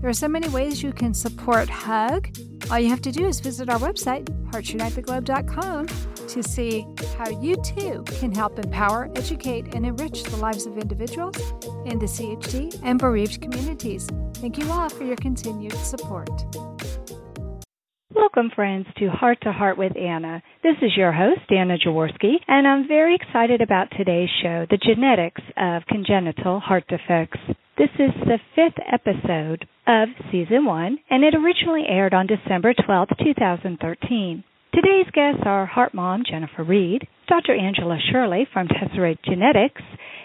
There are so many ways you can support HUG. All you have to do is visit our website, heartsunitetheglobe.com, to see how you too can help empower, educate, and enrich the lives of individuals in the CHD and bereaved communities. Thank you all for your continued support. Welcome, friends, to Heart to Heart with Anna. This is your host, Anna Jaworski, and I'm very excited about today's show, The Genetics of Congenital Heart Defects. This is the fifth episode of season one, and it originally aired on December 12, 2013. Today's guests are Heart Mom Jennifer Reed, Dr. Angela Scheuerle from Tesserae Genetics,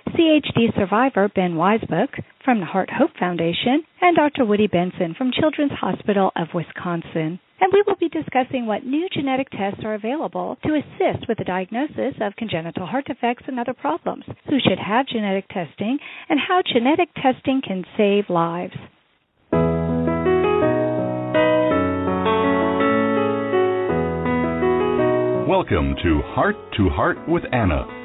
CHD survivor Ben Weisbuch from the Heart Hope Foundation, and Dr. Woody Benson from Children's Hospital of Wisconsin and we will be discussing what new genetic tests are available to assist with the diagnosis of congenital heart defects and other problems, who should have genetic testing, and how genetic testing can save lives. Welcome to Heart to Heart with Anna,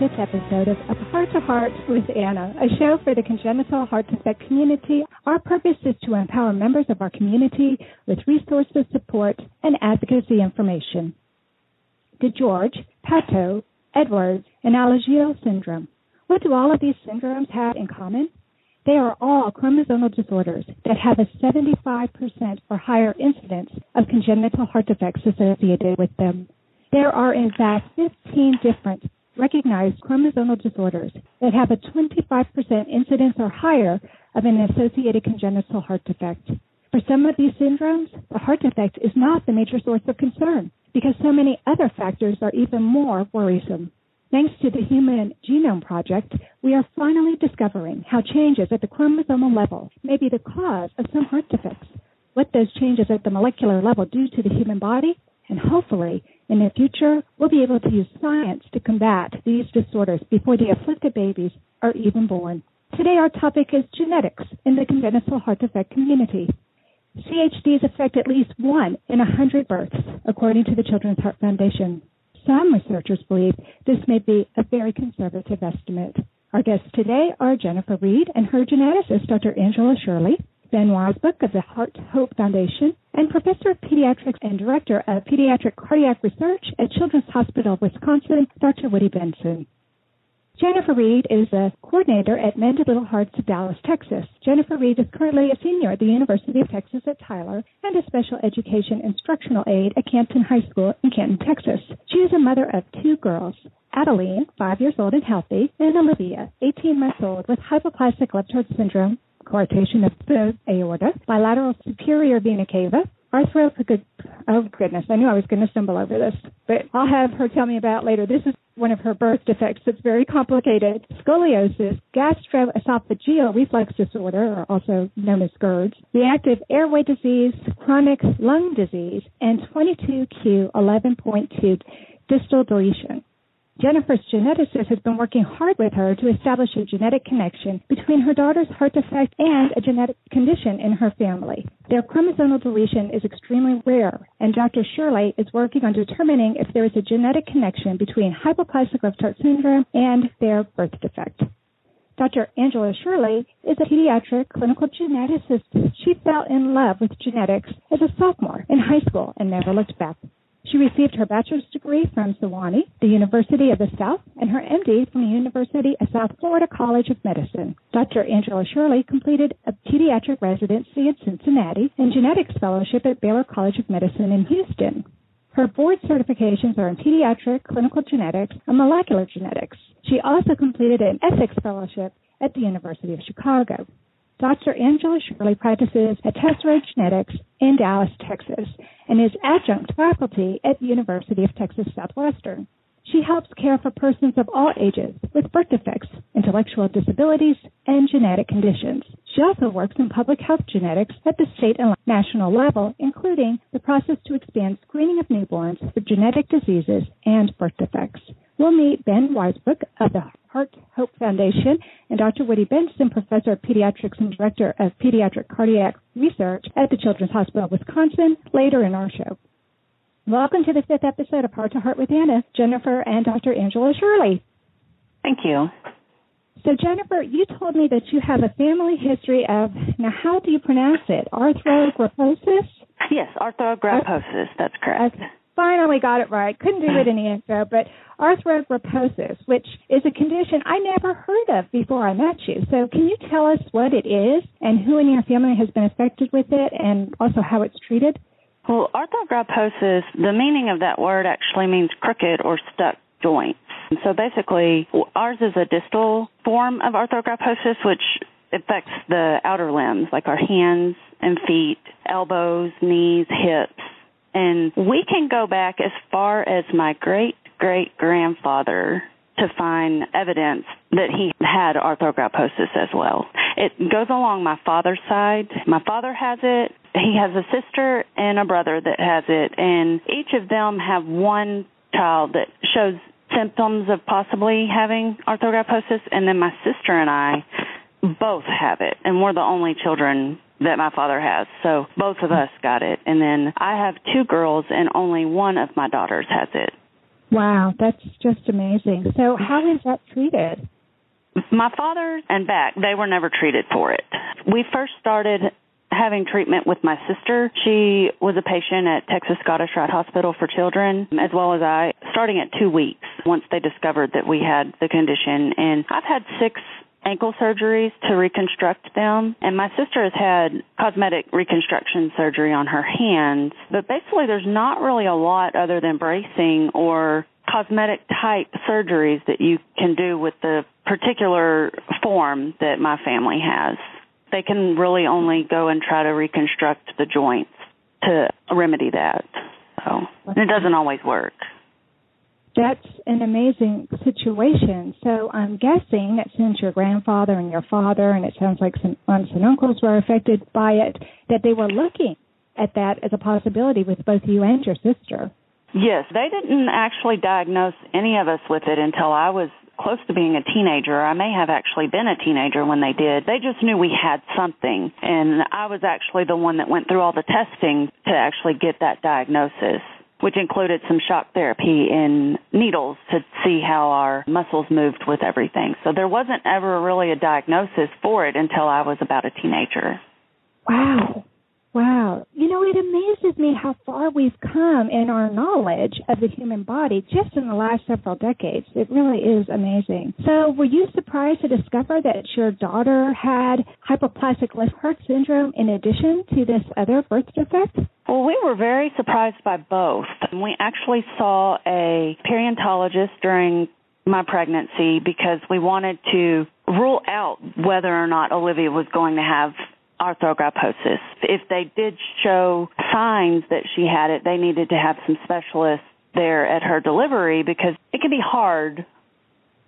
Fifth episode of, of Heart to Heart with Anna, a show for the congenital heart defect community. Our purpose is to empower members of our community with resources, support, and advocacy information. DiGeorge, Patau, Edwards, and Alagille syndrome. What do all of these syndromes have in common? They are all chromosomal disorders that have a 75% or higher incidence of congenital heart defects associated with them. There are in fact 15 different recognized chromosomal disorders that have a 25% incidence or higher of an associated congenital heart defect. For some of these syndromes, the heart defect is not the major source of concern because so many other factors are even more worrisome. Thanks to the Human Genome Project, we are finally discovering how changes at the chromosomal level may be the cause of some heart defects, what those changes at the molecular level do to the human body, and hopefully, in the future, we'll be able to use science to combat these disorders before the afflicted babies are even born. Today, our topic is genetics in the congenital heart defect community. CHDs affect at least one in a hundred births, according to the Children's Heart Foundation. Some researchers believe this may be a very conservative estimate. Our guests today are Jennifer Reed and her geneticist, Dr. Angela Scheuerle, Ben Weisbuch of the Heart Hope Foundation, and Professor of Pediatrics and Director of Pediatric Cardiac Research at Children's Hospital of Wisconsin, Dr. Woody Benson. Jennifer Reed is a coordinator at Mended Little Hearts of Dallas, Texas. Jennifer Reed is currently a senior at the University of Texas at Tyler and a special education instructional aide at Canton High School in Canton, Texas. She is a mother of two girls. Adeline, five years old and healthy, and Olivia, 18 months old, with hypoplastic left heart syndrome, coarctation of the aorta, bilateral superior vena cava, arthropod. Oh goodness, I knew I was going to stumble over this, but I'll have her tell me about later. This is one of her birth defects that's very complicated. Scoliosis, gastroesophageal reflux disorder, or also known as GERD, reactive airway disease, chronic lung disease, and 22q11.2 distal deletion. Jennifer's geneticist has been working hard with her to establish a genetic connection between her daughter's heart defect and a genetic condition in her family. Their chromosomal deletion is extremely rare, and Dr. Scheuerle is working on determining if there is a genetic connection between hypoplastic left heart syndrome and their birth defect. Dr. Angela Scheuerle is a pediatric clinical geneticist. She fell in love with genetics as a sophomore in high school and never looked back. She received her bachelor's degree from Sewanee, the University of the South, and her MD from the University of South Florida College of Medicine. Dr. Angela Scheuerle completed a pediatric residency in Cincinnati and genetics fellowship at Baylor College of Medicine in Houston. Her board certifications are in pediatric, clinical genetics, and molecular genetics. She also completed an ethics fellowship at the University of Chicago. Dr. Angela Scheuerle practices at Tesserae Genetics in Dallas, Texas, and is adjunct faculty at the University of Texas Southwestern. She helps care for persons of all ages with birth defects, intellectual disabilities, and genetic conditions. She also works in public health genetics at the state and national level, including the process to expand screening of newborns for genetic diseases and birth defects. We'll meet Ben Weisbuch of the Heart Hope Foundation and Dr. Woody Benson, Professor of Pediatrics and Director of Pediatric Cardiac Research at the Children's Hospital of Wisconsin later in our show. Welcome to the fifth episode of Heart to Heart with Anna, Jennifer and Dr. Angela Scheuerle. Thank you. So, Jennifer, you told me that you have a family history of, now, how do you pronounce it? Arthrogryposis? Yes, arthrogryposis. That's correct. I finally got it right. Couldn't do it in the intro, but arthrogryposis, which is a condition I never heard of before I met you. So, can you tell us what it is and who in your family has been affected with it and also how it's treated? Well, arthrogryposis, the meaning of that word actually means crooked or stuck joints. So basically, ours is a distal form of arthrogryposis, which affects the outer limbs, like our hands and feet, elbows, knees, hips. And we can go back as far as my great great grandfather to find evidence that he had arthrogryposis as well. It goes along my father's side. My father has it. He has a sister and a brother that has it, and each of them have one child that shows symptoms of possibly having arthrogryposis, and then my sister and I both have it, and we're the only children that my father has. So both of us got it. And then I have two girls, and only one of my daughters has it. Wow, that's just amazing. So, how is that treated? My father and back, they were never treated for it. We first started having treatment with my sister. She was a patient at Texas Scottish Rite Hospital for Children, as well as I, starting at two weeks once they discovered that we had the condition. And I've had six ankle surgeries to reconstruct them. And my sister has had cosmetic reconstruction surgery on her hands. But basically, there's not really a lot other than bracing or cosmetic type surgeries that you can do with the particular form that my family has they can really only go and try to reconstruct the joints to remedy that. So it doesn't always work. That's an amazing situation. So I'm guessing that since your grandfather and your father, and it sounds like some aunts and uncles were affected by it, that they were looking at that as a possibility with both you and your sister. Yes, they didn't actually diagnose any of us with it until I was close to being a teenager. I may have actually been a teenager when they did. They just knew we had something. And I was actually the one that went through all the testing to actually get that diagnosis which included some shock therapy and needles to see how our muscles moved with everything. So there wasn't ever really a diagnosis for it until I was about a teenager. Wow. Wow. You know, it amazes me how far we've come in our knowledge of the human body just in the last several decades. It really is amazing. So, were you surprised to discover that your daughter had hypoplastic left heart syndrome in addition to this other birth defect? Well, we were very surprised by both. We actually saw a perinatologist during my pregnancy because we wanted to rule out whether or not Olivia was going to have arthrogryposis. If they did show signs that she had it, they needed to have some specialists there at her delivery because it can be hard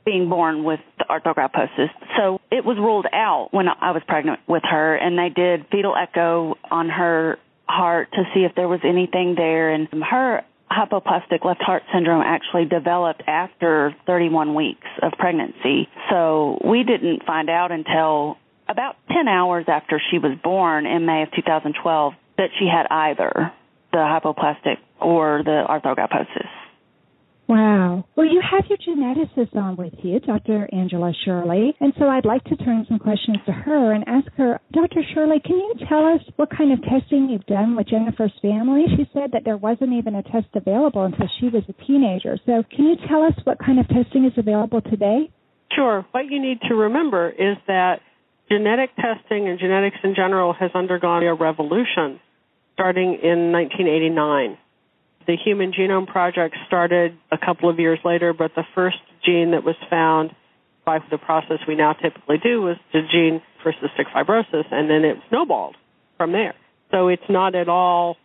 being born with arthrogryposis. So it was ruled out when I was pregnant with her and they did fetal echo on her heart to see if there was anything there and her hypoplastic left heart syndrome actually developed after 31 weeks of pregnancy. So we didn't find out until about 10 hours after she was born in May of 2012 that she had either the hypoplastic or the arthrogryposis. Wow. Well, you have your geneticist on with you, Dr. Angela Scheuerle, and so I'd like to turn some questions to her and ask her, Dr. Scheuerle, can you tell us what kind of testing you've done with Jennifer's family? She said that there wasn't even a test available until she was a teenager. So can you tell us what kind of testing is available today? Sure. What you need to remember is that genetic testing and genetics in general has undergone a revolution starting in 1989. The Human Genome Project started a couple of years later, but the first gene that was found by the process we now typically do was the gene for cystic fibrosis, and then it snowballed from there. So it's not at all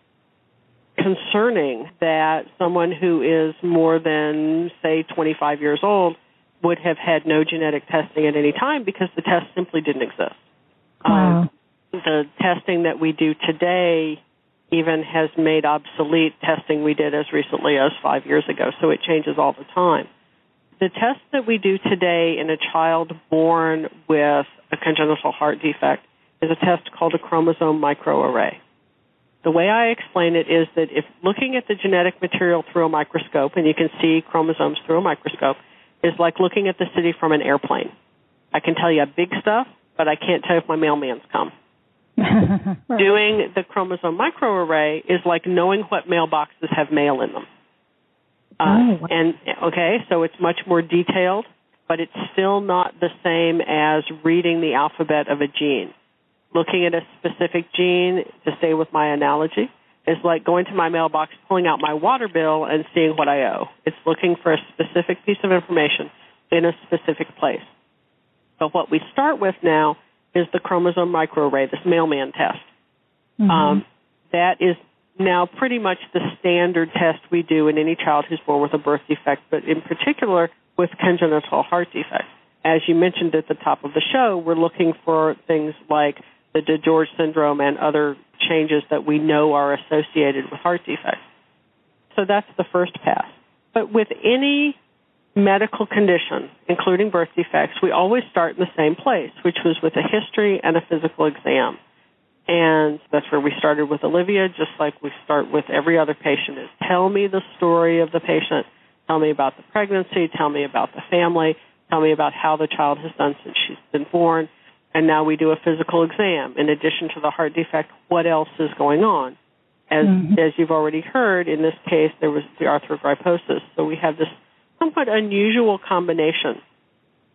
concerning that someone who is more than, say, 25 years old would have had no genetic testing at any time because the test simply didn't exist. Wow. Um, the testing that we do today even has made obsolete testing we did as recently as five years ago, so it changes all the time. The test that we do today in a child born with a congenital heart defect is a test called a chromosome microarray. The way I explain it is that if looking at the genetic material through a microscope, and you can see chromosomes through a microscope, is like looking at the city from an airplane. I can tell you big stuff, but I can't tell you if my mailman's come. right. Doing the chromosome microarray is like knowing what mailboxes have mail in them. Uh, Oh, wow. And okay, so it's much more detailed, but it's still not the same as reading the alphabet of a gene. Looking at a specific gene, to stay with my analogy, is like going to my mailbox, pulling out my water bill, and seeing what I owe. It's looking for a specific piece of information in a specific place. But what we start with now is the chromosome microarray, this mailman test. Mhm. Um, that is now pretty much the standard test we do in any child who's born with a birth defect, but in particular with congenital heart defects. As you mentioned at the top of the show, we're looking for things like the DiGeorge syndrome and other changes that we know are associated with heart defects. So that's the first pass. But with any medical condition, including birth defects, we always start in the same place, which was with a history and a physical exam. And that's where we started with Olivia, just like we start with every other patient is tell me the story of the patient. Tell me about the pregnancy. Tell me about the family. Tell me about how the child has done since she's been born. And now we do a physical exam. In addition to the heart defect, what else is going on? As, Mhm. as you've already heard, in this case, there was the arthrogryposis. So we have this somewhat unusual combination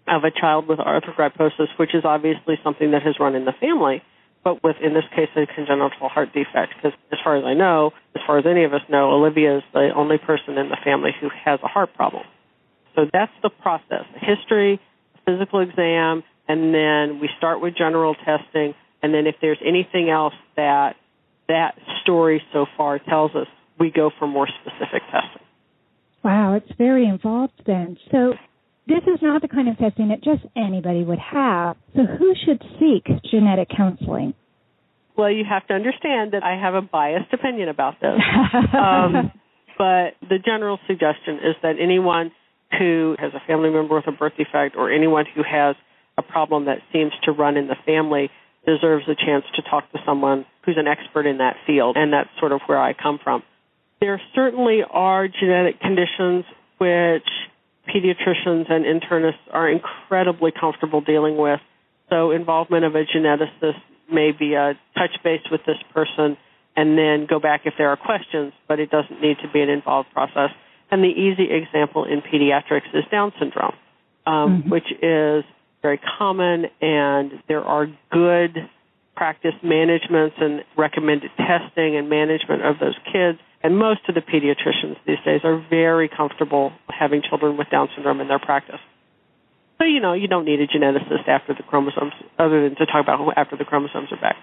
of a child with arthrogryposis, which is obviously something that has run in the family, but with, in this case, a congenital heart defect. Because as far as I know, as far as any of us know, Olivia is the only person in the family who has a heart problem. So that's the process: history, physical exam, and then we start with general testing. And then if there's anything else that that story so far tells us, we go for more specific testing. Wow, it's very involved then. So this is not the kind of testing that just anybody would have. So who should seek genetic counseling? Well, you have to understand that I have a biased opinion about this. um, but the general suggestion is that anyone who has a family member with a birth defect or anyone who has a problem that seems to run in the family deserves a chance to talk to someone who's an expert in that field, and that's sort of where I come from. There certainly are genetic conditions which pediatricians and internists are incredibly comfortable dealing with. So involvement of a geneticist may be a touch base with this person and then go back if there are questions, but it doesn't need to be an involved process. And the easy example in pediatrics is Down syndrome, um, Mhm. which is very common, and there are good practice managements and recommended testing and management of those kids. And most of the pediatricians these days are very comfortable having children with Down syndrome in their practice. So, you know, you don't need a geneticist after the chromosomes, other than to talk about after the chromosomes are back.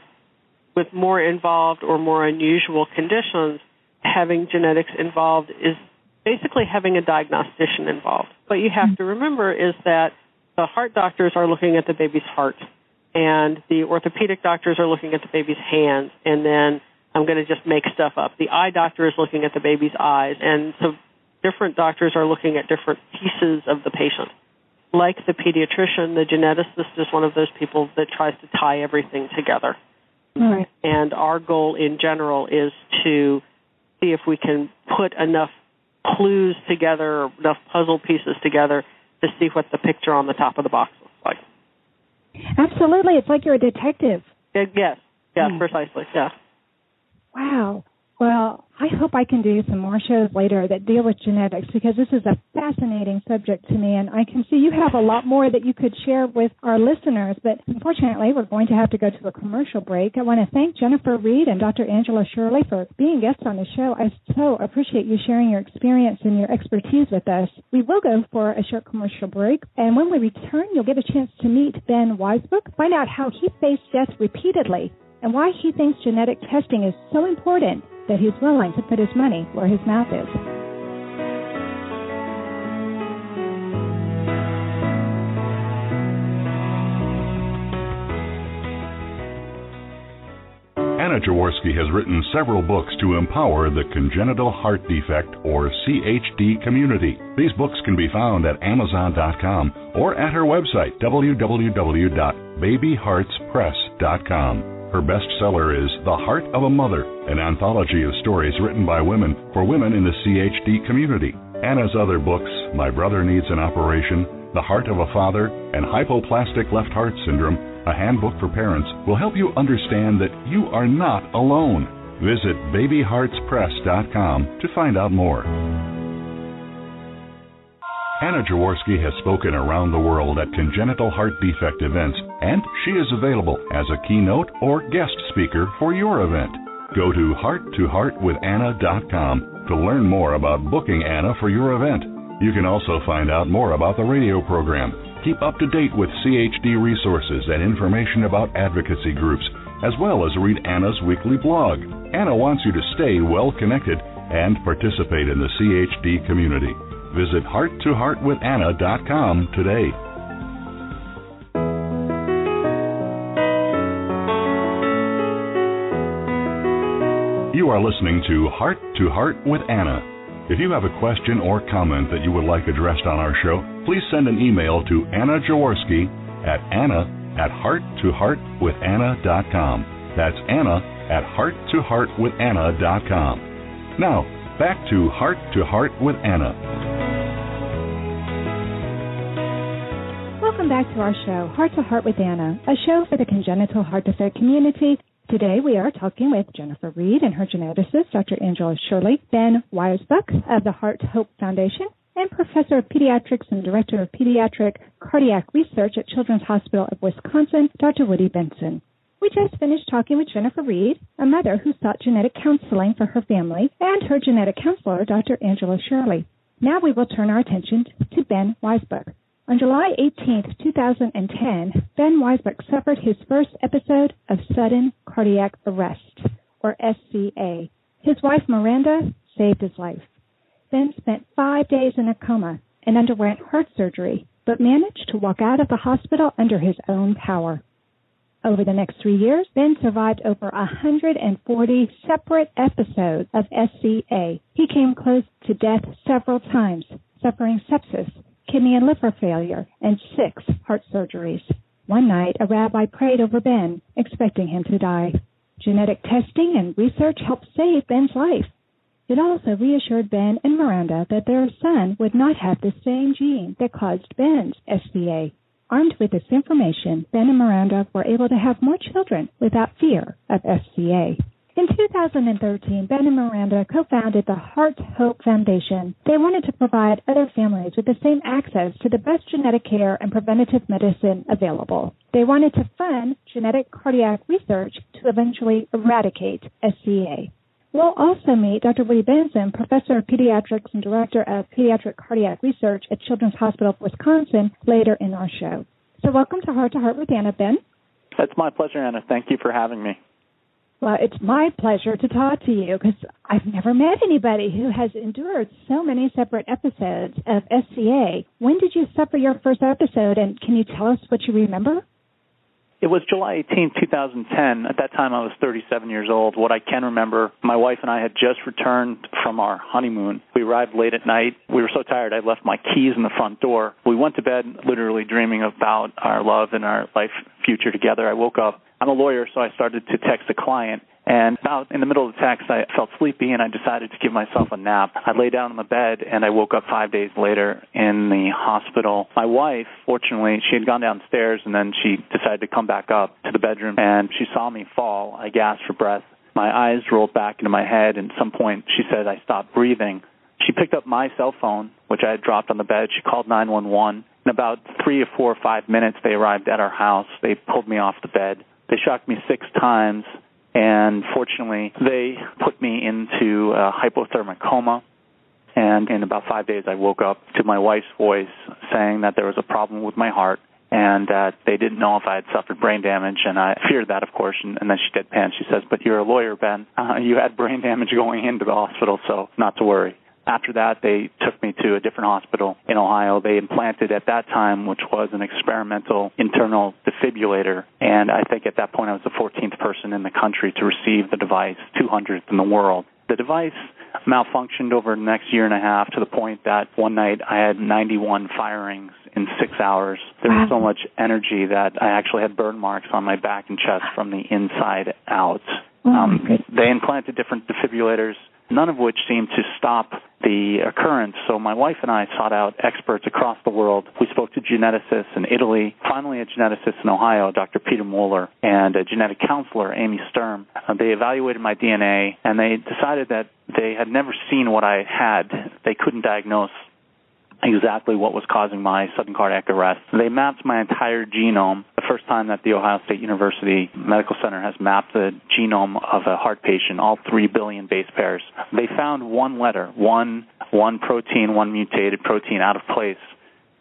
With more involved or more unusual conditions, having genetics involved is basically having a diagnostician involved. What you have to remember is that the heart doctors are looking at the baby's heart, and the orthopedic doctors are looking at the baby's hands, and then I'm going to just make stuff up. The eye doctor is looking at the baby's eyes, and so different doctors are looking at different pieces of the patient. Like the pediatrician, the geneticist is one of those people that tries to tie everything together. Right. And our goal in general is to see if we can put enough clues together, or enough puzzle pieces together to see what the picture on the top of the box looks like. Absolutely. It's like you're a detective. Uh, Yes, yes, Hmm. precisely, yeah. Wow. Well, I hope I can do some more shows later that deal with genetics because this is a fascinating subject to me, and I can see you have a lot more that you could share with our listeners. But unfortunately, we're going to have to go to a commercial break. I want to thank Jennifer Reed and Dr. Angela Scheuerle for being guests on the show. I so appreciate you sharing your experience and your expertise with us. We will go for a short commercial break, and when we return, you'll get a chance to meet Ben Weisbuch, find out how he faced death repeatedly and why he thinks genetic testing is so important that he's willing to put his money where his mouth is. Anna Jaworski has written several books to empower the congenital heart defect or CHD community. These books can be found at Amazon.com or at her website, www.babyheartspress.com. Her bestseller is The Heart of a Mother, an anthology of stories written by women for women in the CHD community. Anna's other books, My Brother Needs an Operation, The Heart of a Father, and Hypoplastic Left Heart Syndrome, a handbook for parents, will help you understand that you are not alone. Visit babyheartspress.com to find out more. Anna Jaworski has spoken around the world at congenital heart defect events, and she is available as a keynote or guest speaker for your event. Go to hearttoheartwithanna.com to learn more about booking Anna for your event. You can also find out more about the radio program, keep up to date with CHD resources and information about advocacy groups, as well as read Anna's weekly blog. Anna wants you to stay well connected and participate in the CHD community. Visit hearttoheartwithanna.com today. You are listening to Heart to Heart with Anna. If you have a question or comment that you would like addressed on our show, please send an email to Anna Jaworski at anna at hearttoheartwithanna.com. That's Anna at hearttoheartwithanna.com. Now, back to Heart to Heart with Anna. Welcome back to our show, Heart to Heart with Anna, a show for the congenital heart defect community. Today we are talking with Jennifer Reed and her geneticist, Dr. Angela Scheuerle, Ben Weisbuch of the Heart Hope Foundation, and Professor of Pediatrics and Director of Pediatric Cardiac Research at Children's Hospital of Wisconsin, Dr. Woody Benson. We just finished talking with Jennifer Reed, a mother who sought genetic counseling for her family, and her genetic counselor, Dr. Angela Scheuerle. Now we will turn our attention to Ben Weisbuch. On July 18, 2010, Ben Weisbuch suffered his first episode of sudden cardiac arrest, or SCA. His wife Miranda saved his life. Ben spent five days in a coma and underwent heart surgery, but managed to walk out of the hospital under his own power. Over the next three years, Ben survived over 140 separate episodes of SCA. He came close to death several times, suffering sepsis, kidney and liver failure, and six heart surgeries. One night, a rabbi prayed over Ben, expecting him to die. Genetic testing and research helped save Ben's life. It also reassured Ben and Miranda that their son would not have the same gene that caused Ben's SCA. Armed with this information, Ben and Miranda were able to have more children without fear of SCA. In 2013, Ben and Miranda co-founded the Heart Hope Foundation. They wanted to provide other families with the same access to the best genetic care and preventative medicine available. They wanted to fund genetic cardiac research to eventually eradicate SCA. We'll also meet Dr. Woody Benson, Professor of Pediatrics and Director of Pediatric Cardiac Research at Children's Hospital of Wisconsin, later in our show. So welcome to Heart to Heart with Anna, Ben. It's my pleasure, Anna. Thank you for having me. Well, it's my pleasure to talk to you because I've never met anybody who has endured so many separate episodes of SCA. When did you suffer your first episode, and can you tell us what you remember? It was July 18, 2010. At that time, I was 37 years old. What I can remember, my wife and I had just returned from our honeymoon. We arrived late at night. We were so tired, I left my keys in the front door. We went to bed literally dreaming about our love and our life future together. I woke up I'm a lawyer, so I started to text a client. And about in the middle of the text, I felt sleepy and I decided to give myself a nap. I lay down on the bed and I woke up five days later in the hospital. My wife, fortunately, she had gone downstairs and then she decided to come back up to the bedroom and she saw me fall. I gasped for breath My eyes rolled back into my head, and at some point she said I stopped breathing. She picked up my cell phone, which I had dropped on the bed. She called 911. In about three or four or five minutes, they arrived at our house. They pulled me off the bed. They shocked me six times, and fortunately, they put me into a hypothermic coma. And in about five days, I woke up to my wife's voice saying that there was a problem with my heart and that they didn't know if I had suffered brain damage. And I feared that, of course. And, and then she deadpan. She says, "But you're a lawyer, Ben. Uh, you had brain damage going into the hospital, so not to worry." After that, they took me to a different hospital in Ohio. They implanted at that time, which was an experimental internal defibrillator. And I think at that point I was the 14th person in the country to receive the device, 200th in the world. The device malfunctioned over the next year and a half to the point that one night I had 91 firings in six hours. There was so much energy that I actually had burn marks on my back and chest from the inside out. Oh, Um, they implanted different defibrillators, none of which seemed to stop the occurrence. So my wife and I sought out experts across the world. We spoke to geneticists in Italy, finally a geneticist in Ohio, Dr. Peter Mohler, and a genetic counselor, Amy Sturm. Uh, they evaluated my DNA and they decided that they had never seen what I had. They couldn't diagnose exactly what was causing my sudden cardiac arrest. They mapped my entire genome, the first time that the Ohio State University Medical Center has mapped the genome of a heart patient, all 3 billion base pairs. They found one letter, one one protein, one mutated protein out of place.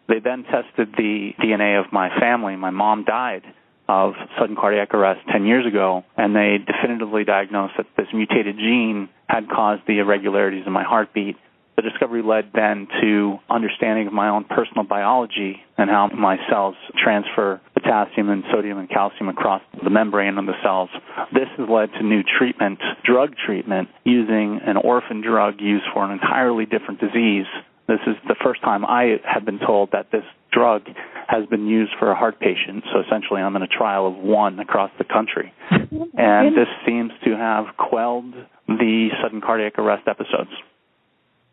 They then tested the DNA of my family. My mom died of sudden cardiac arrest 10 years ago, and they definitively diagnosed that this mutated gene had caused the irregularities in my heartbeat. The discovery led then to understanding of my own personal biology and how my cells transfer potassium and sodium and calcium across the membrane of the cells. This has led to new treatment, drug treatment, using an orphan drug used for an entirely different disease. This is the first time I have been told that this drug has been used for a heart patient. So essentially, I'm in a trial of one across the country. Mm-hmm. And this seems to have quelled the sudden cardiac arrest episodes.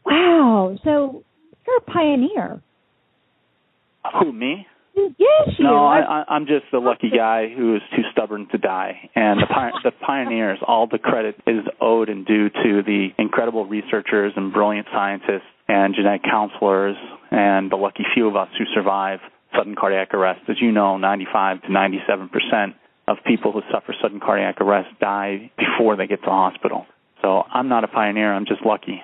Wow. So you're a pioneer. Who, me? Yes, you. No, I, I, I'm just the lucky guy who is too stubborn to die. And the, pi- the pioneers, all the credit is owed and due to the incredible researchers and brilliant scientists and genetic counselors and the lucky few of us who survive sudden cardiac arrest. As you know, 95 to 97 percent of people who suffer sudden cardiac arrest die before they get to the hospital. So I'm not a pioneer. I'm just lucky.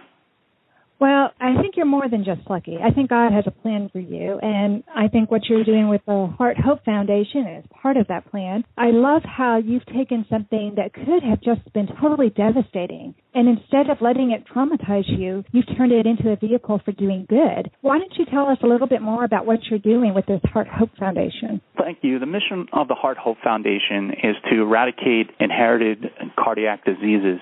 Well, I think you're more than just lucky. I think God has a plan for you, and I think what you're doing with the Heart Hope Foundation is part of that plan. I love how you've taken something that could have just been totally devastating, and instead of letting it traumatize you, you've turned it into a vehicle for doing good. Why don't you tell us a little bit more about what you're doing with this Heart Hope Foundation? Thank you. The mission of the Heart Hope Foundation is to eradicate inherited cardiac diseases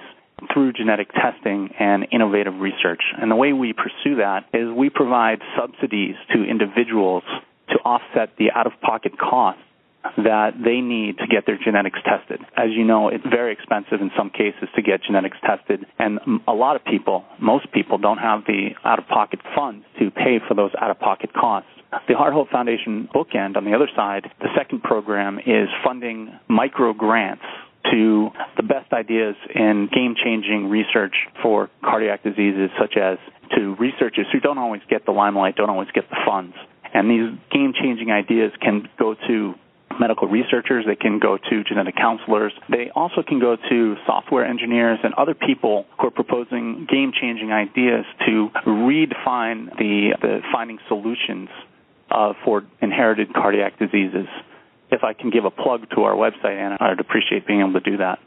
through genetic testing and innovative research. And the way we pursue that is we provide subsidies to individuals to offset the out of pocket costs that they need to get their genetics tested. As you know, it's very expensive in some cases to get genetics tested, and a lot of people, most people, don't have the out of pocket funds to pay for those out of pocket costs. The Heart Hope Foundation bookend on the other side, the second program is funding micro grants to the best ideas in game changing research for cardiac diseases, such as to researchers who don't always get the limelight, don't always get the funds. And these game changing ideas can go to medical researchers, they can go to genetic counselors, they also can go to software engineers and other people who are proposing game changing ideas to redefine the, the finding solutions uh, for inherited cardiac diseases if I can give a plug to our website, Anna, I'd appreciate being able to do that.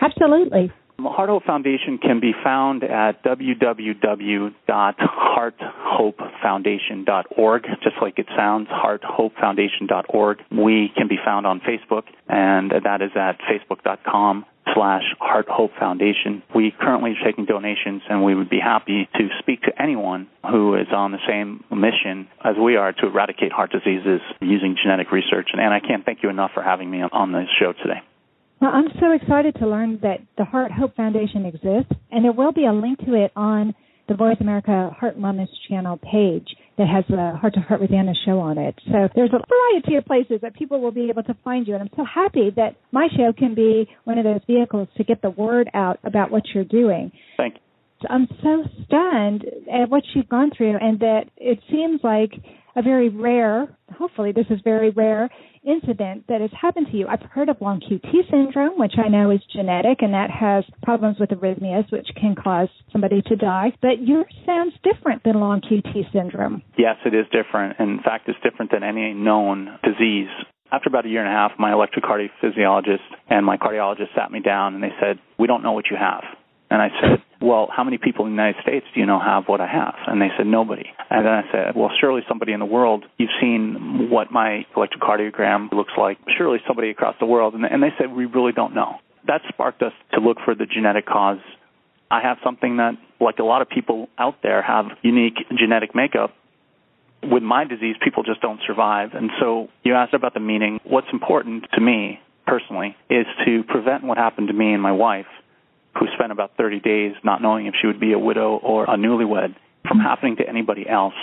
Absolutely. Heart Hope Foundation can be found at www.hearthopefoundation.org, just like it sounds, hearthopefoundation.org. We can be found on Facebook, and that is at facebook.com slash Heart Hope Foundation. We currently are taking donations, and we would be happy to speak to anyone who is on the same mission as we are to eradicate heart diseases using genetic research. And I can't thank you enough for having me on the show today. Well, I'm so excited to learn that the Heart Hope Foundation exists, and there will be a link to it on the Voice America Heart Wellness channel page. that has a Heart to Heart with Anna show on it. So there's a variety of places that people will be able to find you. And I'm so happy that my show can be one of those vehicles to get the word out about what you're doing. Thank you. I'm so stunned at what you've gone through and that it seems like a very rare, hopefully this is very rare, incident that has happened to you. I've heard of long QT syndrome, which I know is genetic and that has problems with arrhythmias, which can cause somebody to die. But yours sounds different than long QT syndrome. Yes, it is different. In fact, it's different than any known disease. After about a year and a half, my electrophysiologist and my cardiologist sat me down and they said, We don't know what you have. And I said, Well, how many people in the United States do you know have what I have? And they said, Nobody. And then I said, Well, surely somebody in the world, you've seen what my electrocardiogram looks like. Surely somebody across the world. And they said, We really don't know. That sparked us to look for the genetic cause. I have something that, like a lot of people out there, have unique genetic makeup. With my disease, people just don't survive. And so you asked about the meaning. What's important to me personally is to prevent what happened to me and my wife who spent about 30 days not knowing if she would be a widow or a newlywed from happening to anybody else,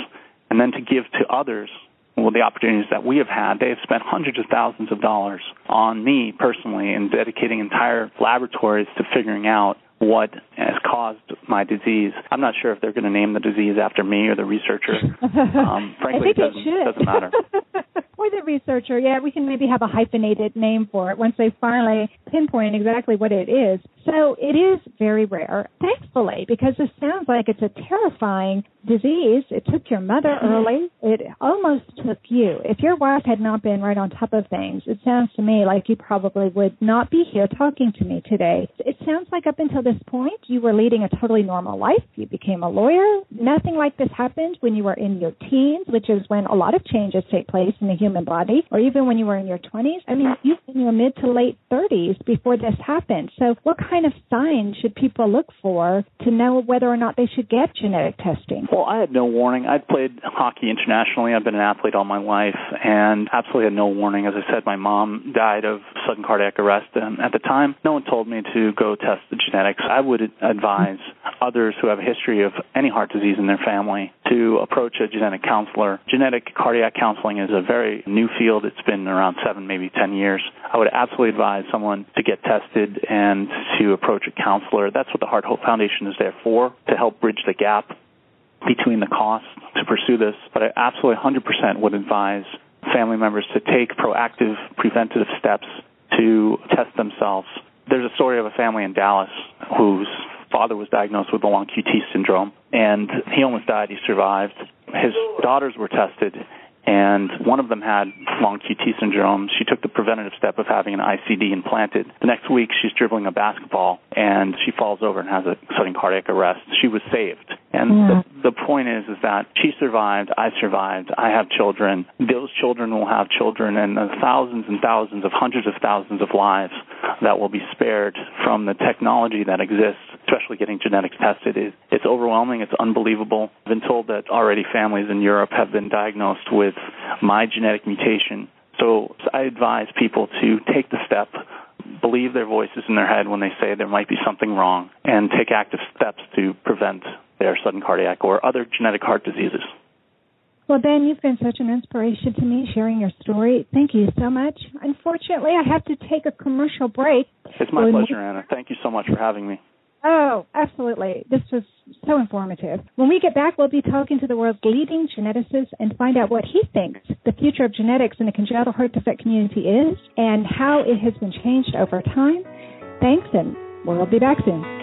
and then to give to others well, the opportunities that we have had. They have spent hundreds of thousands of dollars on me personally and dedicating entire laboratories to figuring out what has caused my disease. I'm not sure if they're going to name the disease after me or the researcher. Um, frankly, it doesn't, doesn't matter. or the researcher, yeah, we can maybe have a hyphenated name for it once they finally pinpoint exactly what it is. So it is very rare, thankfully, because this sounds like it's a terrifying disease. It took your mother mm-hmm. early. It almost took you. If your wife had not been right on top of things, it sounds to me like you probably would not be here talking to me today. It sounds like up until this point, you were leading a totally normal life. You became a lawyer. Nothing like this happened when you were in your teens, which is when a lot of changes take place in the human body, or even when you were in your 20s. I mean, you were in your mid to late 30s before this happened. So what kind of signs should people look for to know whether or not they should get genetic testing? Well, I had no warning. I'd played hockey internationally. I've been an athlete all my life and absolutely had no warning. As I said, my mom died of sudden cardiac arrest. And at the time, no one told me to go test the genetics. I would advise others who have a history of any heart disease in their family to approach a genetic counselor. Genetic cardiac counseling is a very new field. It's been around seven, maybe ten years. I would absolutely advise someone to get tested and to approach a counselor. That's what the Heart Hope Foundation is there for, to help bridge the gap between the costs to pursue this. But I absolutely 100% would advise family members to take proactive preventative steps to test themselves. There's a story of a family in Dallas whose father was diagnosed with the long QT syndrome, and he almost died. He survived. His daughters were tested, and one of them had long QT syndrome. She took the preventative step of having an ICD implanted. The next week, she's dribbling a basketball and she falls over and has a sudden cardiac arrest. She was saved. And yeah. the, the point is, is that she survived, I survived, I have children. Those children will have children, and uh, thousands and thousands of hundreds of thousands of lives that will be spared from the technology that exists, especially getting genetics tested. It, it's overwhelming. It's unbelievable. I've been told that already families in Europe have been diagnosed with my genetic mutation. So I advise people to take the step, believe their voices in their head when they say there might be something wrong, and take active steps to prevent their sudden cardiac or other genetic heart diseases. Well, Ben, you've been such an inspiration to me sharing your story. Thank you so much. Unfortunately, I have to take a commercial break. It's my pleasure, Anna. Thank you so much for having me. Oh, absolutely. This was so informative. When we get back, we'll be talking to the world's leading geneticist and find out what he thinks the future of genetics in the congenital heart defect community is and how it has been changed over time. Thanks, and we'll be back soon.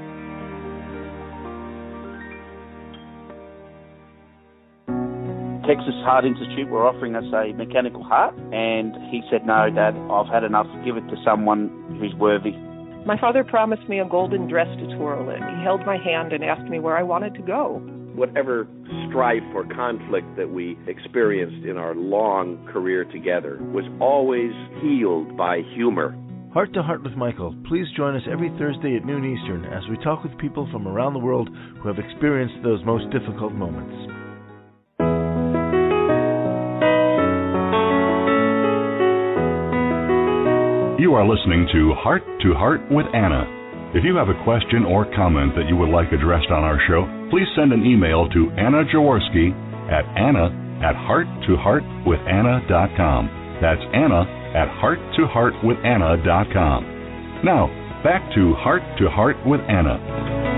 Texas Heart Institute were offering us a mechanical heart, and he said, No, Dad, I've had enough. Give it to someone who's worthy. My father promised me a golden dress to twirl in. He held my hand and asked me where I wanted to go. Whatever strife or conflict that we experienced in our long career together was always healed by humor. Heart to Heart with Michael. Please join us every Thursday at noon Eastern as we talk with people from around the world who have experienced those most difficult moments. You are listening to Heart to Heart with Anna. If you have a question or comment that you would like addressed on our show, please send an email to Anna Jaworski at anna at hearttoheartwithanna.com. That's Anna at hearttoheartwithanna.com. Now, back to Heart to Heart with Anna.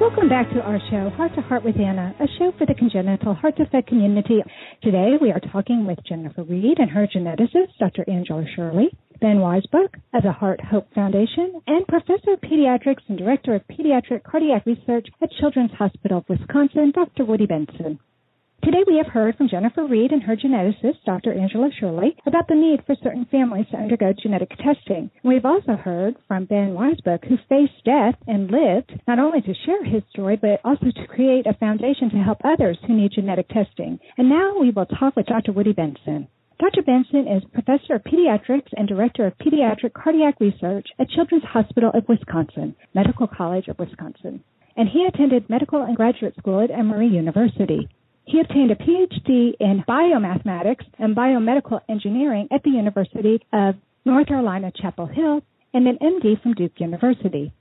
Welcome back to our show, Heart to Heart with Anna, a show for the congenital heart defect community. Today we are talking with Jennifer Reed and her geneticist, Dr. Angela Scheuerle, Ben Weisbuch of the Heart Hope Foundation, and Professor of Pediatrics and Director of Pediatric Cardiac Research at Children's Hospital of Wisconsin, Dr. Woody Benson. Today we have heard from Jennifer Reed and her geneticist, Dr. Angela Scheuerle, about the need for certain families to undergo genetic testing. We've also heard from Ben Weisbuch, who faced death and lived not only to share his story, but also to create a foundation to help others who need genetic testing. And now we will talk with Dr. Woody Benson. Dr. Benson is Professor of Pediatrics and Director of Pediatric Cardiac Research at Children's Hospital of Wisconsin, Medical College of Wisconsin. And he attended medical and graduate school at Emory University. He obtained a PhD in biomathematics and biomedical engineering at the University of North Carolina, Chapel Hill, and an MD from Duke University.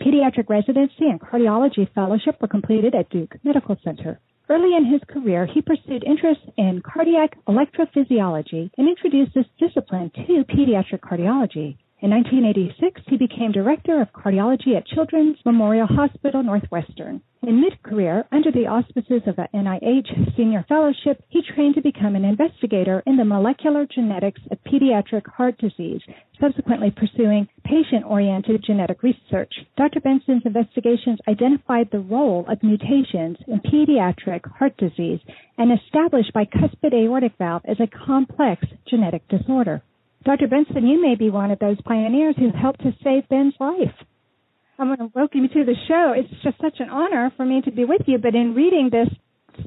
Pediatric residency and cardiology fellowship were completed at Duke Medical Center. Early in his career, he pursued interest in cardiac electrophysiology and introduced this discipline to pediatric cardiology. In 1986, he became director of cardiology at Children's Memorial Hospital Northwestern. In mid-career, under the auspices of the NIH Senior Fellowship, he trained to become an investigator in the molecular genetics of pediatric heart disease, subsequently pursuing patient-oriented genetic research. Dr. Benson's investigations identified the role of mutations in pediatric heart disease and established bicuspid aortic valve as a complex genetic disorder. Dr. Benson, you may be one of those pioneers who helped to save Ben's life. I'm going to welcome you to the show. It's just such an honor for me to be with you. But in reading this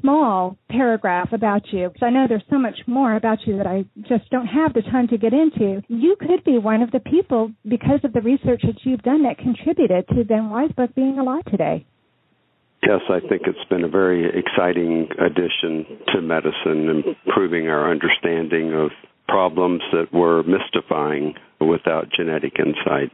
small paragraph about you, because I know there's so much more about you that I just don't have the time to get into, you could be one of the people, because of the research that you've done, that contributed to Ben Weisbuch being alive today. Yes, I think it's been a very exciting addition to medicine, improving our understanding of problems that were mystifying without genetic insight.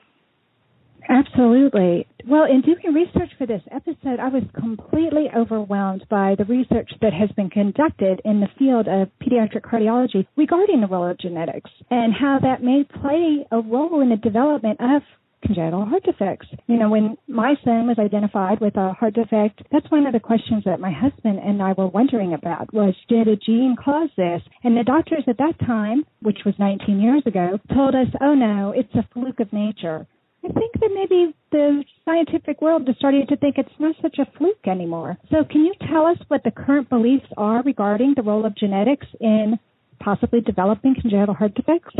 Absolutely. Well, in doing research for this episode, I was completely overwhelmed by the research that has been conducted in the field of pediatric cardiology regarding the role of genetics and how that may play a role in the development of congenital heart defects. You know, when my son was identified with a heart defect, that's one of the questions that my husband and I were wondering about was did a gene cause this? And the doctors at that time, which was 19 years ago, told us, oh no, it's a fluke of nature. I think that maybe the scientific world is starting to think it's not such a fluke anymore. So can you tell us what the current beliefs are regarding the role of genetics in possibly developing congenital heart defects?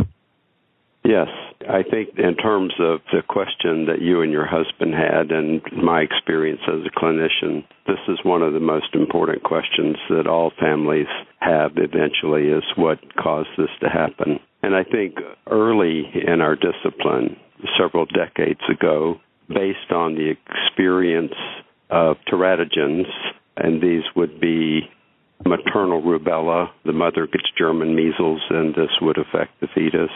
Yes, I think in terms of the question that you and your husband had, and my experience as a clinician, this is one of the most important questions that all families have eventually is what caused this to happen. And I think early in our discipline, several decades ago, based on the experience of teratogens, and these would be maternal rubella, the mother gets German measles, and this would affect the fetus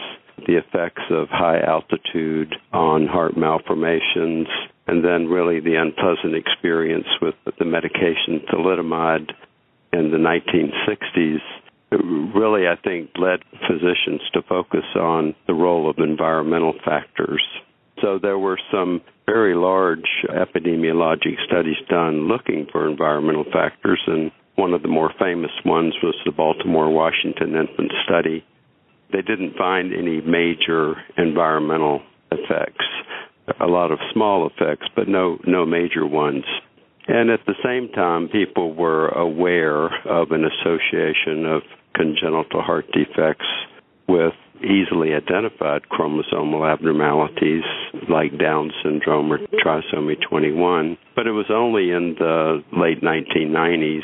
the effects of high altitude on heart malformations, and then really the unpleasant experience with the medication thalidomide in the 1960s really, I think, led physicians to focus on the role of environmental factors. So there were some very large epidemiologic studies done looking for environmental factors, and one of the more famous ones was the Baltimore Washington infant study they didn't find any major environmental effects. A lot of small effects, but no no major ones. And at the same time, people were aware of an association of congenital heart defects with easily identified chromosomal abnormalities like Down syndrome or trisomy 21. But it was only in the late 1990s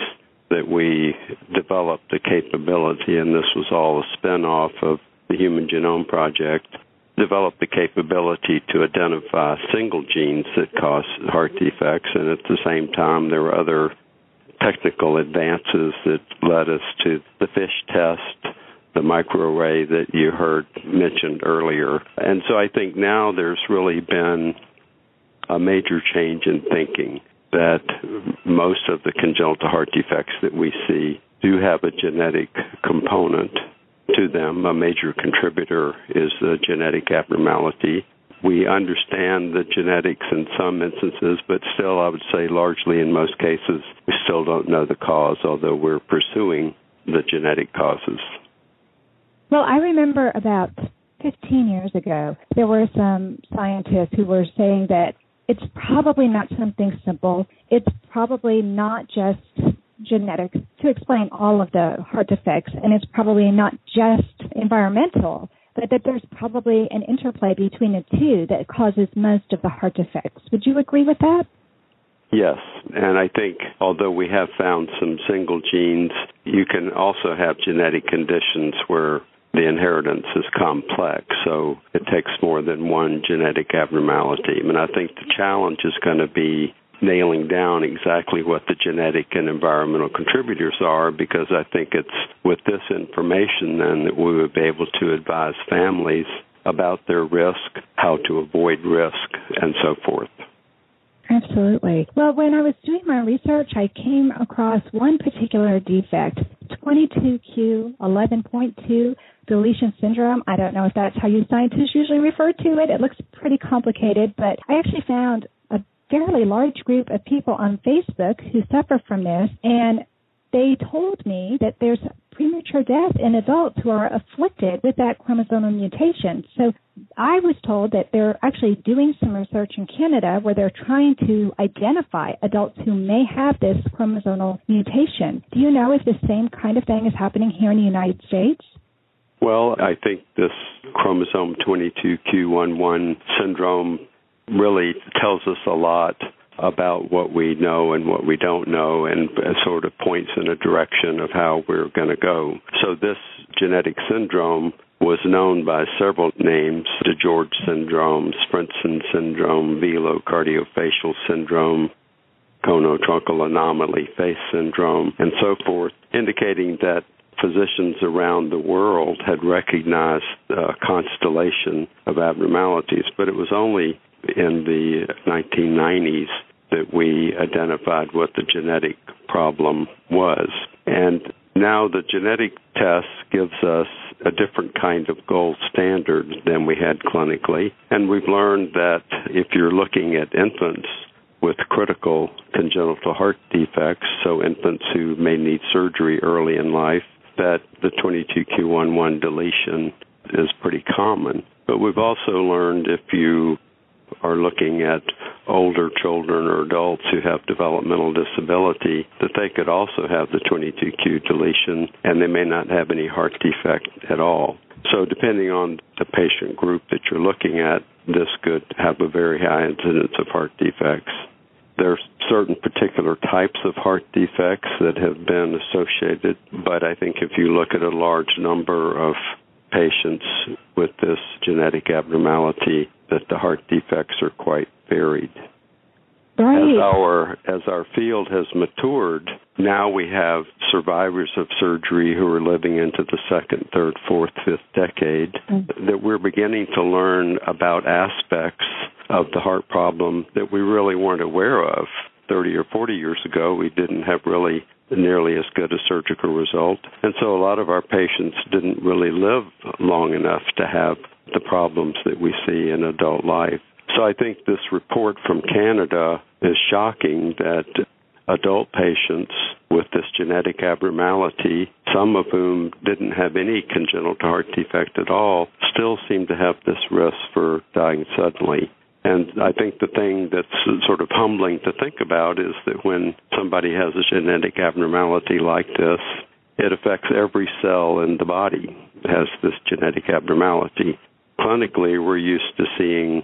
that we developed the capability, and this was all a spin off of the Human Genome Project, developed the capability to identify single genes that cause heart defects, and at the same time, there were other technical advances that led us to the FISH test, the microarray that you heard mentioned earlier. And so I think now there's really been a major change in thinking that most of the congenital heart defects that we see do have a genetic component to them. A major contributor is the genetic abnormality. We understand the genetics in some instances, but still, I would say largely in most cases, we still don't know the cause, although we're pursuing the genetic causes. Well, I remember about 15 years ago, there were some scientists who were saying that it's probably not something simple. It's probably not just genetic to explain all of the heart defects, and it's probably not just environmental, but that there's probably an interplay between the two that causes most of the heart defects. Would you agree with that? Yes, and I think although we have found some single genes, you can also have genetic conditions where the inheritance is complex, so it takes more than one genetic abnormality. And I think the challenge is going to be nailing down exactly what the genetic and environmental contributors are because I think it's with this information then that we would be able to advise families about their risk, how to avoid risk, and so forth. Absolutely. Well, when I was doing my research, I came across one particular defect, 22q11.2 deletion syndrome. I don't know if that's how you scientists usually refer to it. It looks pretty complicated, but I actually found a fairly large group of people on Facebook who suffer from this, and they told me that there's premature death in adults who are afflicted with that chromosomal mutation. So I was told that they're actually doing some research in Canada where they're trying to identify adults who may have this chromosomal mutation. Do you know if the same kind of thing is happening here in the United States? Well, I think this chromosome 22q11 syndrome really tells us a lot about what we know and what we don't know and sort of points in a direction of how we're going to go. So this genetic syndrome was known by several names, DiGeorge syndrome, Shprintzen syndrome, velocardiofacial syndrome, conotruncal anomaly face syndrome, and so forth, indicating that physicians around the world had recognized a constellation of abnormalities, but it was only in the 1990s that we identified what the genetic problem was. And now the genetic test gives us a different kind of gold standard than we had clinically. And we've learned that if you're looking at infants with critical congenital heart defects, so infants who may need surgery early in life, that the 22q11 deletion is pretty common. But we've also learned if you are looking at older children or adults who have developmental disability that they could also have the 22q deletion and they may not have any heart defect at all. So depending on the patient group that you're looking at, this could have a very high incidence of heart defects. There are certain particular types of heart defects that have been associated, but I think if you look at a large number of patients with this genetic abnormality, that the heart defects are quite varied. Right. As our as our field has matured, now we have survivors of surgery who are living into the second, third, fourth, fifth decade mm-hmm. that we're beginning to learn about aspects of the heart problem that we really weren't aware of 30 or 40 years ago. We didn't have really nearly as good a surgical result. And so a lot of our patients didn't really live long enough to have the problems that we see in adult life. So I think this report from Canada is shocking that adult patients with this genetic abnormality, some of whom didn't have any congenital heart defect at all, still seem to have this risk for dying suddenly. And I think the thing that's sort of humbling to think about is that when somebody has a genetic abnormality like this, it affects every cell in the body has this genetic abnormality. Clinically, we're used to seeing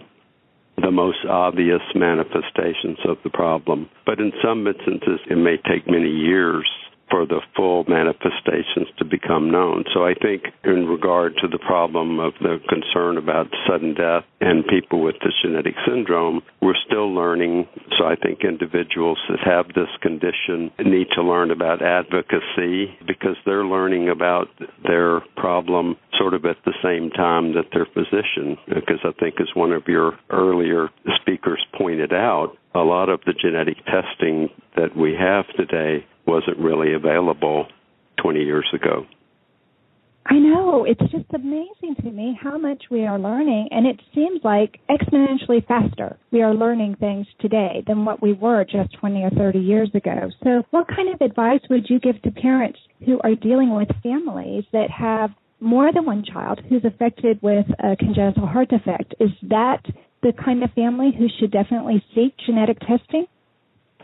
the most obvious manifestations of the problem. But in some instances, it may take many years for the full manifestations to become known. So I think in regard to the problem of the concern about sudden death and people with this genetic syndrome, we're still learning. So I think individuals that have this condition need to learn about advocacy because they're learning about their problem sort of at the same time that their physician, because I think as one of your earlier speakers pointed out, a lot of the genetic testing that we have today wasn't really available 20 years ago. I know. It's just amazing to me how much we are learning, and it seems like exponentially faster. We are learning things today than what we were just 20 or 30 years ago. So, what kind of advice would you give to parents who are dealing with families that have more than one child who's affected with a congenital heart defect? Is that the kind of family who should definitely seek genetic testing?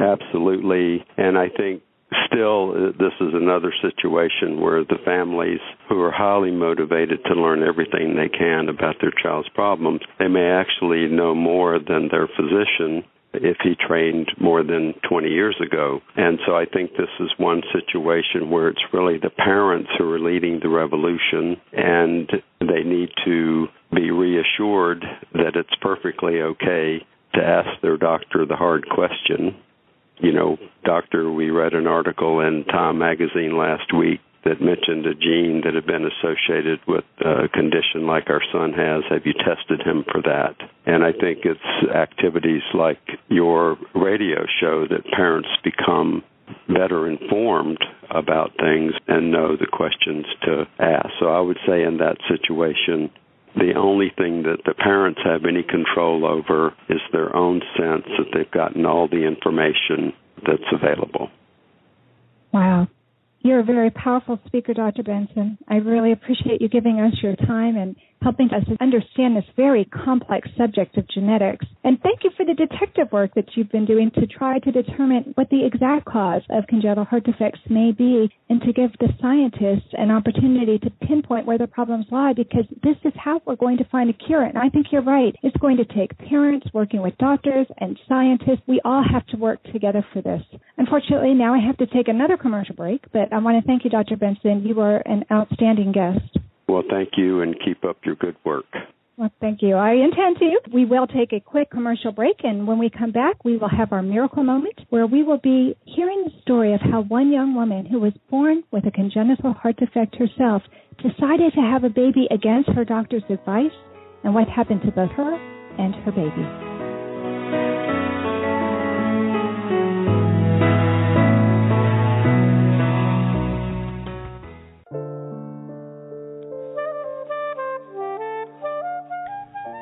Absolutely. And I think still, uh, this is another situation where the families who are highly motivated to learn everything they can about their child's problems, they may actually know more than their physician if he trained more than 20 years ago. And so I think this is one situation where it's really the parents who are leading the revolution and they need to be reassured that it's perfectly okay to ask their doctor the hard question you know, doctor, we read an article in Time magazine last week that mentioned a gene that had been associated with a condition like our son has. Have you tested him for that? And I think it's activities like your radio show that parents become better informed about things and know the questions to ask. So I would say in that situation, the only thing that the parents have any control over is their own sense that they've gotten all the information that's available. Wow. You're a very powerful speaker, Dr. Benson. I really appreciate you giving us your time and helping us to understand this very complex subject of genetics. And thank you for the detective work that you've been doing to try to determine what the exact cause of congenital heart defects may be and to give the scientists an opportunity to pinpoint where the problems lie because this is how we're going to find a cure. And I think you're right. It's going to take parents working with doctors and scientists. We all have to work together for this. Unfortunately, now I have to take another commercial break, but I want to thank you, Dr. Benson. You are an outstanding guest. Well, thank you and keep up your good work. Well, thank you. I intend to. We will take a quick commercial break, and when we come back, we will have our miracle moment where we will be hearing the story of how one young woman who was born with a congenital heart defect herself decided to have a baby against her doctor's advice and what happened to both her and her baby.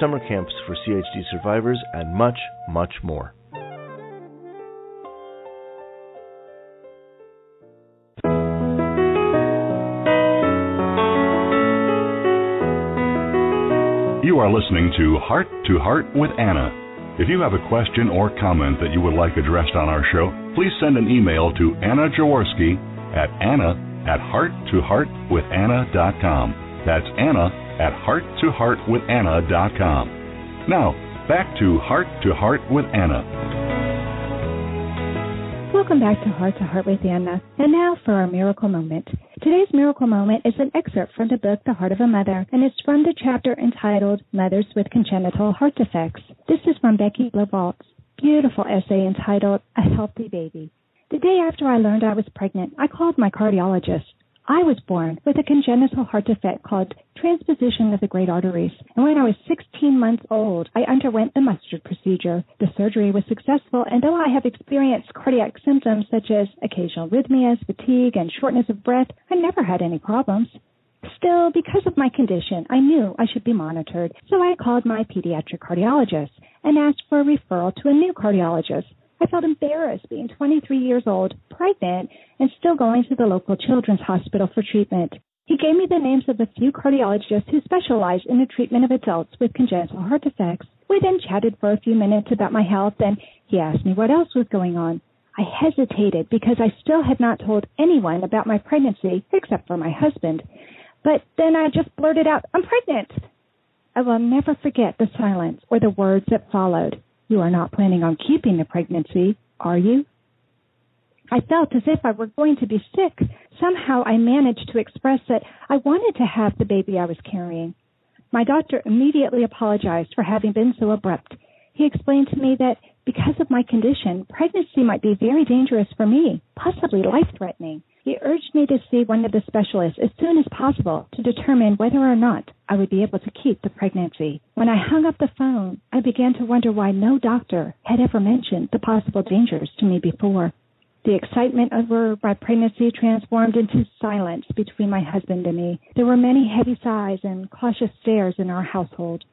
summer camps for CHD survivors, and much, much more. You are listening to Heart to Heart with Anna. If you have a question or comment that you would like addressed on our show, please send an email to Anna Jaworski at anna at heart to heart with hearttoheartwithanna.com. That's Anna at hearttoheartwithanna.com. Now, back to Heart to Heart with Anna. Welcome back to Heart to Heart with Anna. And now for our miracle moment. Today's miracle moment is an excerpt from the book The Heart of a Mother, and it's from the chapter entitled Mothers with Congenital Heart Defects. This is from Becky Blavalt's beautiful essay entitled A Healthy Baby. The day after I learned I was pregnant, I called my cardiologist. I was born with a congenital heart defect called transposition of the great arteries. And when I was 16 months old, I underwent the Mustard procedure. The surgery was successful, and though I have experienced cardiac symptoms such as occasional arrhythmias, fatigue, and shortness of breath, I never had any problems. Still, because of my condition, I knew I should be monitored, so I called my pediatric cardiologist and asked for a referral to a new cardiologist. I felt embarrassed being 23 years old, pregnant, and still going to the local children's hospital for treatment. He gave me the names of a few cardiologists who specialize in the treatment of adults with congenital heart defects. We then chatted for a few minutes about my health, and he asked me what else was going on. I hesitated because I still had not told anyone about my pregnancy except for my husband. But then I just blurted out, I'm pregnant. I will never forget the silence or the words that followed. You are not planning on keeping the pregnancy, are you? I felt as if I were going to be sick. Somehow I managed to express that I wanted to have the baby I was carrying. My doctor immediately apologized for having been so abrupt. He explained to me that because of my condition, pregnancy might be very dangerous for me, possibly life threatening. He urged me to see one of the specialists as soon as possible to determine whether or not I would be able to keep the pregnancy. When I hung up the phone, I began to wonder why no doctor had ever mentioned the possible dangers to me before. The excitement over my pregnancy transformed into silence between my husband and me. There were many heavy sighs and cautious stares in our household.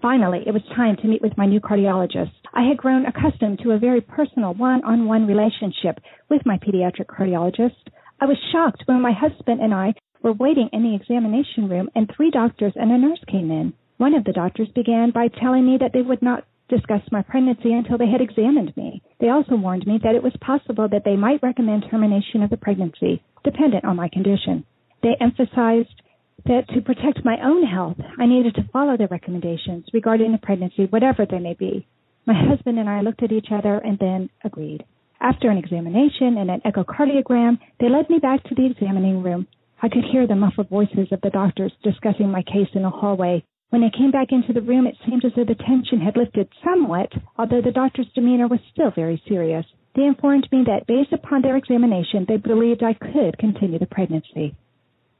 Finally, it was time to meet with my new cardiologist. I had grown accustomed to a very personal one-on-one relationship with my pediatric cardiologist. I was shocked when my husband and I were waiting in the examination room and three doctors and a nurse came in. One of the doctors began by telling me that they would not discuss my pregnancy until they had examined me. They also warned me that it was possible that they might recommend termination of the pregnancy, dependent on my condition. They emphasized that to protect my own health, I needed to follow their recommendations regarding the pregnancy, whatever they may be. My husband and I looked at each other and then agreed. After an examination and an echocardiogram, they led me back to the examining room. I could hear the muffled voices of the doctors discussing my case in the hallway. When they came back into the room, it seemed as though the tension had lifted somewhat, although the doctor's demeanor was still very serious. They informed me that based upon their examination, they believed I could continue the pregnancy.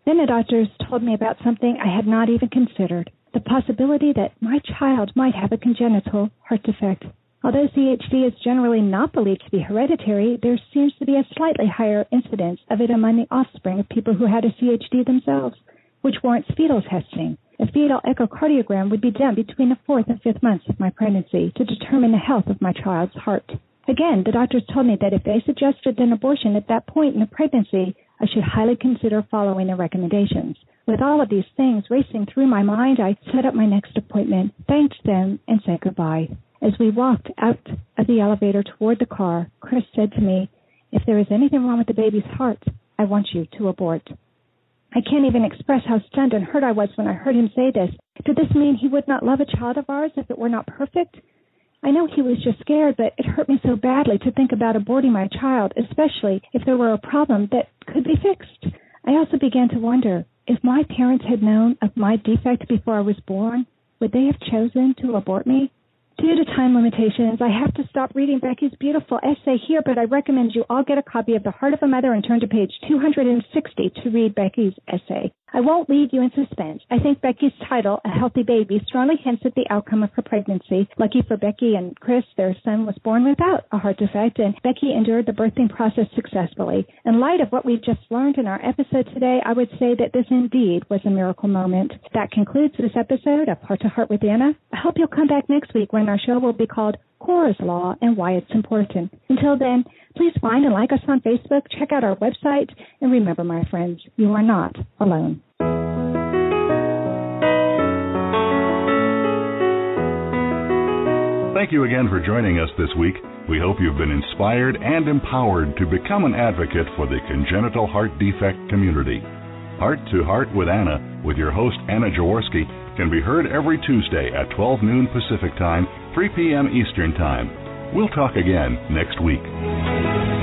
Then the doctors told me about something I had not even considered the possibility that my child might have a congenital heart defect. Although CHD is generally not believed to be hereditary, there seems to be a slightly higher incidence of it among the offspring of people who had a CHD themselves, which warrants fetal testing. A fetal echocardiogram would be done between the fourth and fifth months of my pregnancy to determine the health of my child's heart. Again, the doctors told me that if they suggested an abortion at that point in the pregnancy, I should highly consider following their recommendations. With all of these things racing through my mind, I set up my next appointment, thanked them, and said goodbye. As we walked out of the elevator toward the car, Chris said to me, If there is anything wrong with the baby's heart, I want you to abort. I can't even express how stunned and hurt I was when I heard him say this. Did this mean he would not love a child of ours if it were not perfect? I know he was just scared, but it hurt me so badly to think about aborting my child, especially if there were a problem that could be fixed. I also began to wonder if my parents had known of my defect before I was born, would they have chosen to abort me? Due to time limitations, I have to stop reading Becky's beautiful essay here, but I recommend you all get a copy of The Heart of a Mother and turn to page 260 to read Becky's essay. I won't leave you in suspense. I think Becky's title, A Healthy Baby, strongly hints at the outcome of her pregnancy. Lucky for Becky and Chris, their son was born without a heart defect, and Becky endured the birthing process successfully. In light of what we've just learned in our episode today, I would say that this indeed was a miracle moment. That concludes this episode of Heart to Heart with Anna. I hope you'll come back next week when our show will be called Cora's Law and Why It's Important. Until then, please find and like us on Facebook, check out our website, and remember, my friends, you are not alone. Thank you again for joining us this week. We hope you've been inspired and empowered to become an advocate for the congenital heart defect community. Heart to Heart with Anna, with your host Anna Jaworski, can be heard every Tuesday at 12 noon Pacific Time, 3 p.m. Eastern Time. We'll talk again next week.